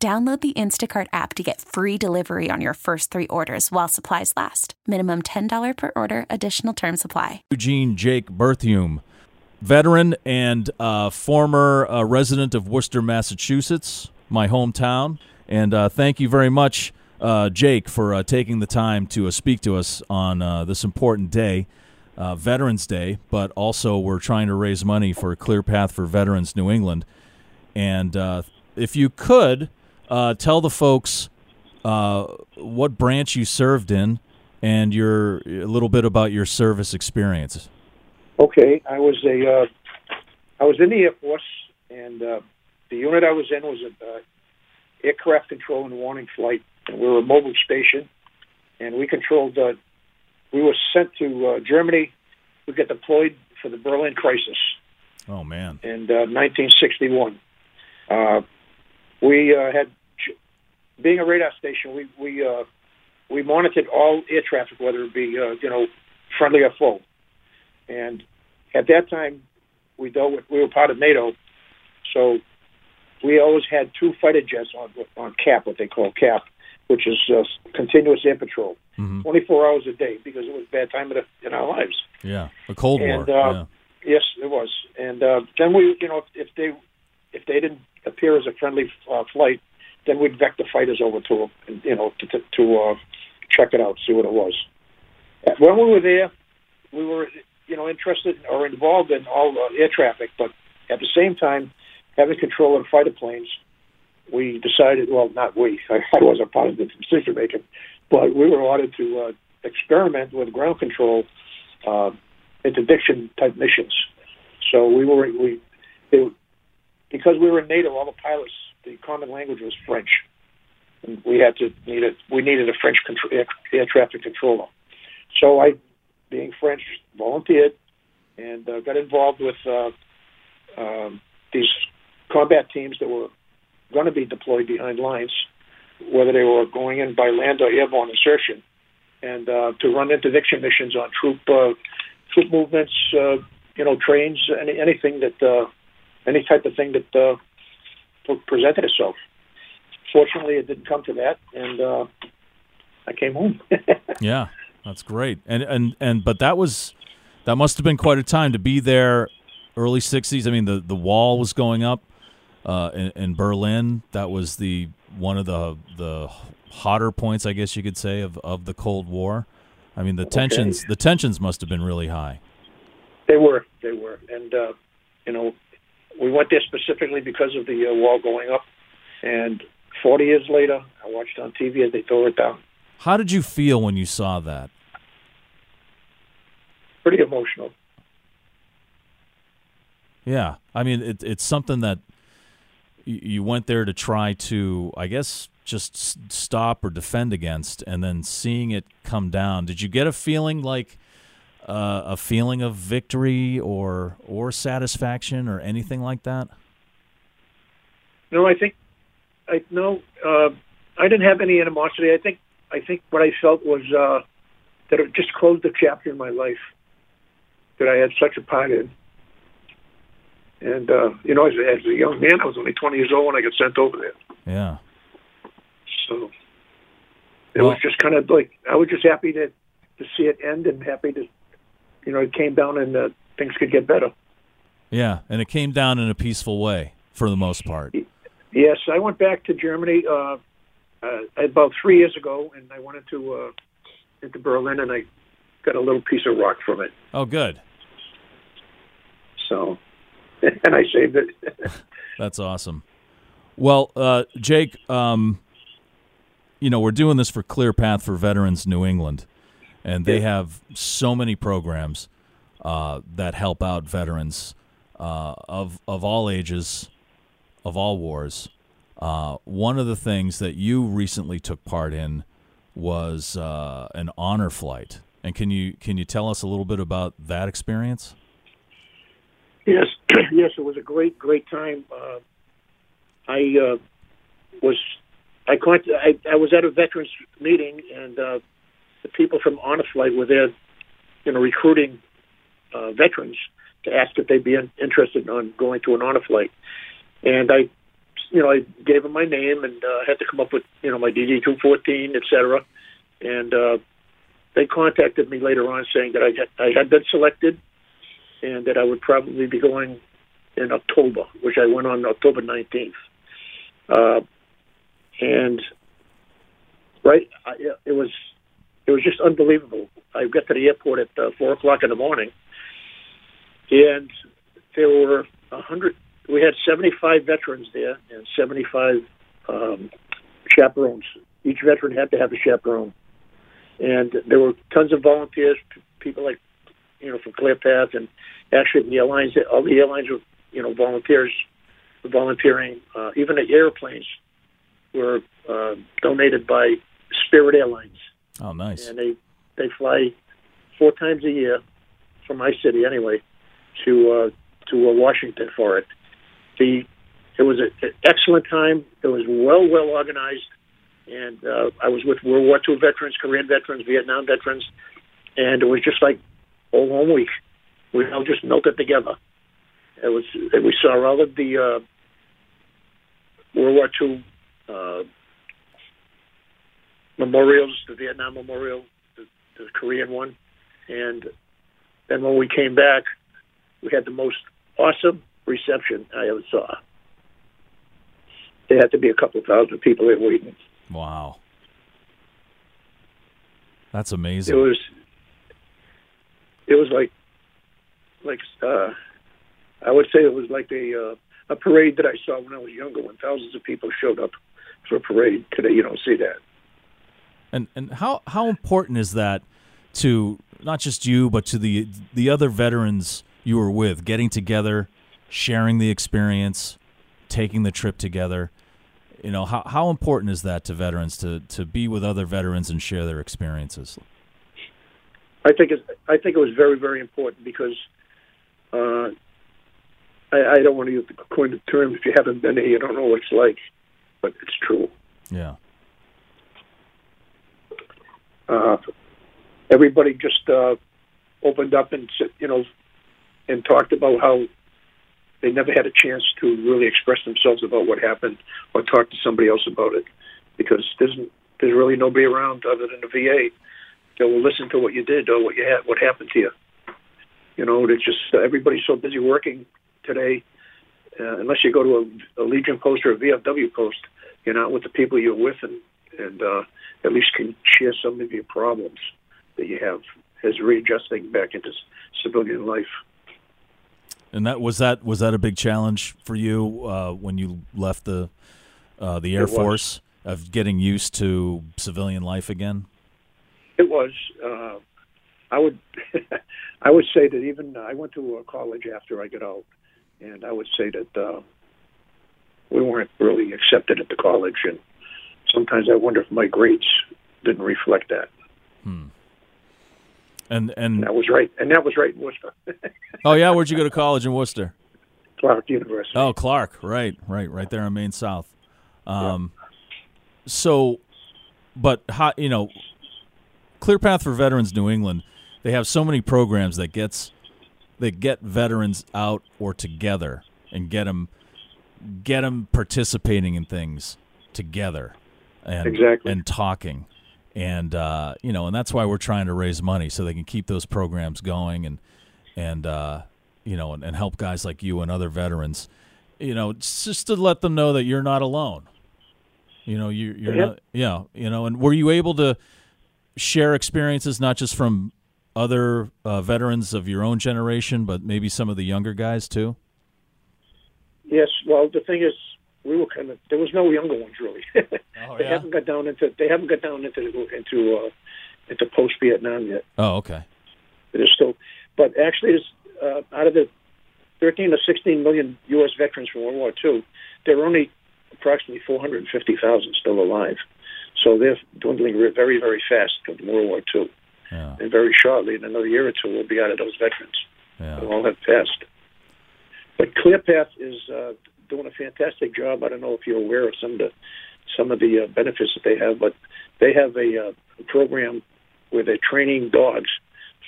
Download the Instacart app to get free delivery on your first three orders while supplies last. Minimum $10 per order, additional term supply. Eugene Jake Berthiaume, veteran and uh, former uh, resident of Worcester, Massachusetts, my hometown. And uh, thank you very much, uh, Jake, for uh, taking the time to uh, speak to us on this important day. Veterans Day, but also we're trying to raise money for Clear Path for Veterans New England. And if you could, uh, tell the folks uh, what branch you served in and your a little bit about your service experiences. Okay, I was a uh, I was in the Air Force, and uh, the unit I was in was a uh, aircraft control and warning flight, and we were a mobile station, and we controlled. Uh, we were sent to uh, Germany. We got deployed for the Berlin crisis. Oh man! In uh, 1961, uh, we uh, had being a radar station, we we uh, we monitored all air traffic, whether it be uh, you know friendly or foe. And at that time, we dealt with we were part of NATO, so we always had two fighter jets on on CAP, what they call CAP, which is uh, continuous air patrol, mm-hmm. 24 hours a day, because it was a bad time in, the, in our lives. Yeah, the Cold and, War. Uh, yeah. Yes, it was. And uh, then we, you know, if, if they if they didn't appear as a friendly uh, flight, then we'd vector fighters over to them, you know, to, to, to uh, check it out, see what it was. When we were there, we were, you know, interested or involved in all the air traffic, but at the same time, having control of the fighter planes, we decided, well, not we, I, I wasn't part of the decision making, but we were ordered to uh, experiment with ground control uh, interdiction type missions. So we were, we, it, because we were in NATO, all the pilots the common language was French. And we had to need a, we needed a French control, air, air traffic controller. So I, being French, volunteered and uh, got involved with uh, um, these combat teams that were going to be deployed behind lines, whether they were going in by land or airborne insertion, and uh, to run interdiction missions on troop uh, troop movements, uh, you know, trains, any, anything that uh, any type of thing that uh, presented itself. Fortunately, it didn't come to that, and uh, I came home. yeah, that's great. And and and but that was that must have been quite a time to be there. Early '60s. I mean, the the wall was going up uh, in, in Berlin. That was the one of the the hotter points, I guess you could say, of, of the Cold War. I mean, the tensions okay. the tensions must have been really high. They were, they were, and uh, you know, we went there specifically because of the uh, wall going up. And 40 years later, I watched on TV as they tore it down. How did you feel when you saw that? Pretty emotional. Yeah, I mean, it, it's something that you went there to try to, I guess, just stop or defend against, and then seeing it come down. Did you get a feeling like? Uh, a feeling of victory or or satisfaction or anything like that? No, I think I no. Uh, I didn't have any animosity. I think I think what I felt was uh, that it just closed the chapter in my life that I had such a part in. And uh, you know, as, as a young man, I was only 20 years old when I got sent over there. Yeah. So it well, was just kind of like I was just happy to to see it end and happy to you know, it came down and uh, things could get better. Yeah, and it came down in a peaceful way for the most part. Yes, I went back to Germany uh, uh, about three years ago, and I went into uh, into Berlin, and I got a little piece of rock from it. Oh, good. So, and I saved it. That's awesome. Well, uh, Jake, um, you know we're doing this for Clear Path for Veterans New England and they have so many programs uh, that help out veterans uh, of of all ages, of all wars. Uh, one of the things that you recently took part in was uh, an honor flight, and can you can you tell us a little bit about that experience? Yes, yes, it was a great, great time. Uh, I uh, was, I, I I was at a veterans meeting, and uh, the people from Honor Flight were there, you know, recruiting uh, veterans to ask if they'd be in, interested on going to an honor flight. And I, you know, I gave them my name and uh, had to come up with, you know, my DD two fourteen, et cetera. And uh, they contacted me later on saying that I had, I had been selected and that I would probably be going in October, which I went on October nineteenth. Uh, and right, I, it was it was just unbelievable. I got to the airport at uh, four o'clock in the morning, and there were a hundred. We had seventy-five veterans there and seventy-five um, chaperones. Each veteran had to have a chaperone, and there were tons of volunteers, people like you know from ClearPath, and actually the airlines. All the airlines were you know volunteers volunteering. Uh, even the airplanes were uh, donated by Spirit Airlines. Oh, nice! And they they fly four times a year from my city anyway to uh, to uh, Washington for it. The it was an excellent time. It was well well organized, and uh, I was with World War II veterans, Korean veterans, Vietnam veterans, and it was just like old home week. We all just melted together. It was we saw all of the uh, World War II uh, memorials, the Vietnam Memorial, the, the Korean one, and then when we came back, we had the most awesome reception I ever saw. There had to be a couple thousand people there waiting. Wow, that's amazing. It was. It was like, like uh, I would say it was like a uh, a parade that I saw when I was younger, when thousands of people showed up for a parade. Today, you don't see that. And and how how important is that to not just you, but to the the other veterans you were with, getting together, sharing the experience, taking the trip together? You know, how how important is that to veterans to to be with other veterans and share their experiences? I think it, I think it was very very important because uh, I, I don't want to use the coin the term if you haven't been there, you don't know what it's like, but it's true. Yeah. Uh, everybody just uh, opened up and you know and talked about how they never had a chance to really express themselves about what happened or talk to somebody else about it because there's there's really nobody around other than the VA that will listen to what you did or what you had what happened to you. You know, it's just uh, everybody's so busy working today. Uh, unless you go to a, a Legion post or a VFW post, you're not with the people you're with, and and uh, at least can share some of your problems that you have as readjusting back into civilian life. And that was that was that a big challenge for you uh, when you left the uh, the Air Force of getting used to civilian life again? It was. Uh, I would. I would say that even I went to a college after I got out, and I would say that uh, we weren't really accepted at the college, and sometimes I wonder if my grades didn't reflect that. And And and that was right. And that was right in Worcester, oh yeah, where'd you go to college in Worcester? Clark University. Oh, Clark, right, right, right there on Main South. Um, So, but how you know, Clear Path for Veterans New England, they have so many programs that gets that get veterans out or together and get them get them participating in things together and Exactly. and talking and uh, you know and that's why we're trying to raise money so they can keep those programs going and and uh, you know and, and help guys like you and other veterans you know just to let them know that you're not alone you know you, you're Yeah. not yeah you know and were you able to share experiences not just from other uh, veterans of your own generation but maybe some of the younger guys too Yes. Well, the thing is, we were kind of there was no younger ones really. Oh, they haven't got down into they haven't got down into into uh, into post Vietnam yet. oh okay There's still, but actually, there's, uh, out of the 13 or 16 million U.S. veterans from World War II, there are only approximately 450,000 still alive. So they're dwindling very, very fast from World War II. Yeah. And very shortly, in another year or two, we'll be out of those veterans. Yeah. They'll all have passed. But ClearPath is uh, doing a fantastic job. I don't know if you're aware of some of the some of the uh, benefits that they have, but they have a, uh, program where they're training dogs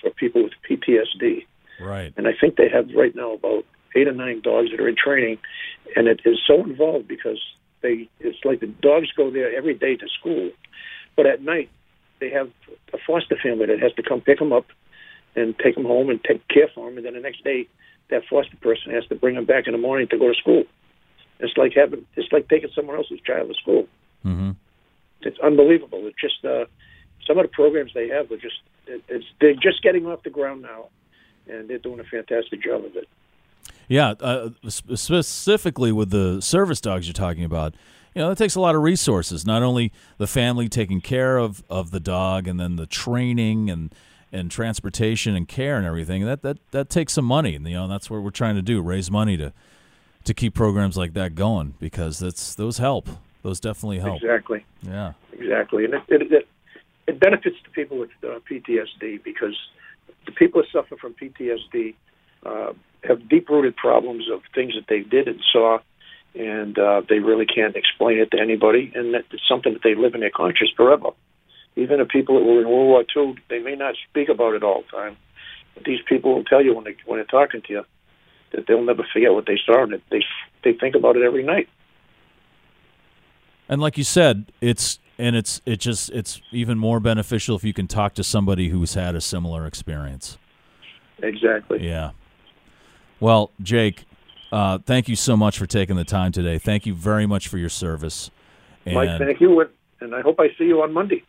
for people with PTSD. Right. And I think they have right now about eight or nine dogs that are in training, and it is so involved because they it's like the dogs go there every day to school, but at night they have a foster family that has to come pick them up and take them home and take care for them, and then the next day that foster person has to bring them back in the morning to go to school. It's like having it's like taking someone else's child to school. Mm-hmm. It's unbelievable. It's just uh, some of the programs they have are just it, it's they're just getting off the ground now, and they're doing a fantastic job of it. Yeah, uh, specifically with the service dogs you're talking about, you know, that takes a lot of resources. Not only the family taking care of, of the dog, and then the training and and transportation and care and everything. That that that takes some money, and you know that's what we're trying to do: raise money to to keep programs like that going because that's those help. Those definitely help. Exactly. Yeah. Exactly, and it it, it, it benefits the people with uh, PTSD because the people that suffer from PTSD uh, have deep-rooted problems of things that they did and saw, and uh, they really can't explain it to anybody, and that it's something that they live in their conscience forever. Even the people that were in World War II, they may not speak about it all the time, but these people will tell you when they when they're talking to you that they'll never forget what they saw, and they they think about it every night. And like you said, it's and it's it just it's even more beneficial if you can talk to somebody who's had a similar experience. Exactly. Yeah. Well, Jake, uh, thank you so much for taking the time today. Thank you very much for your service. And Mike, thank you, and I hope I see you on Monday.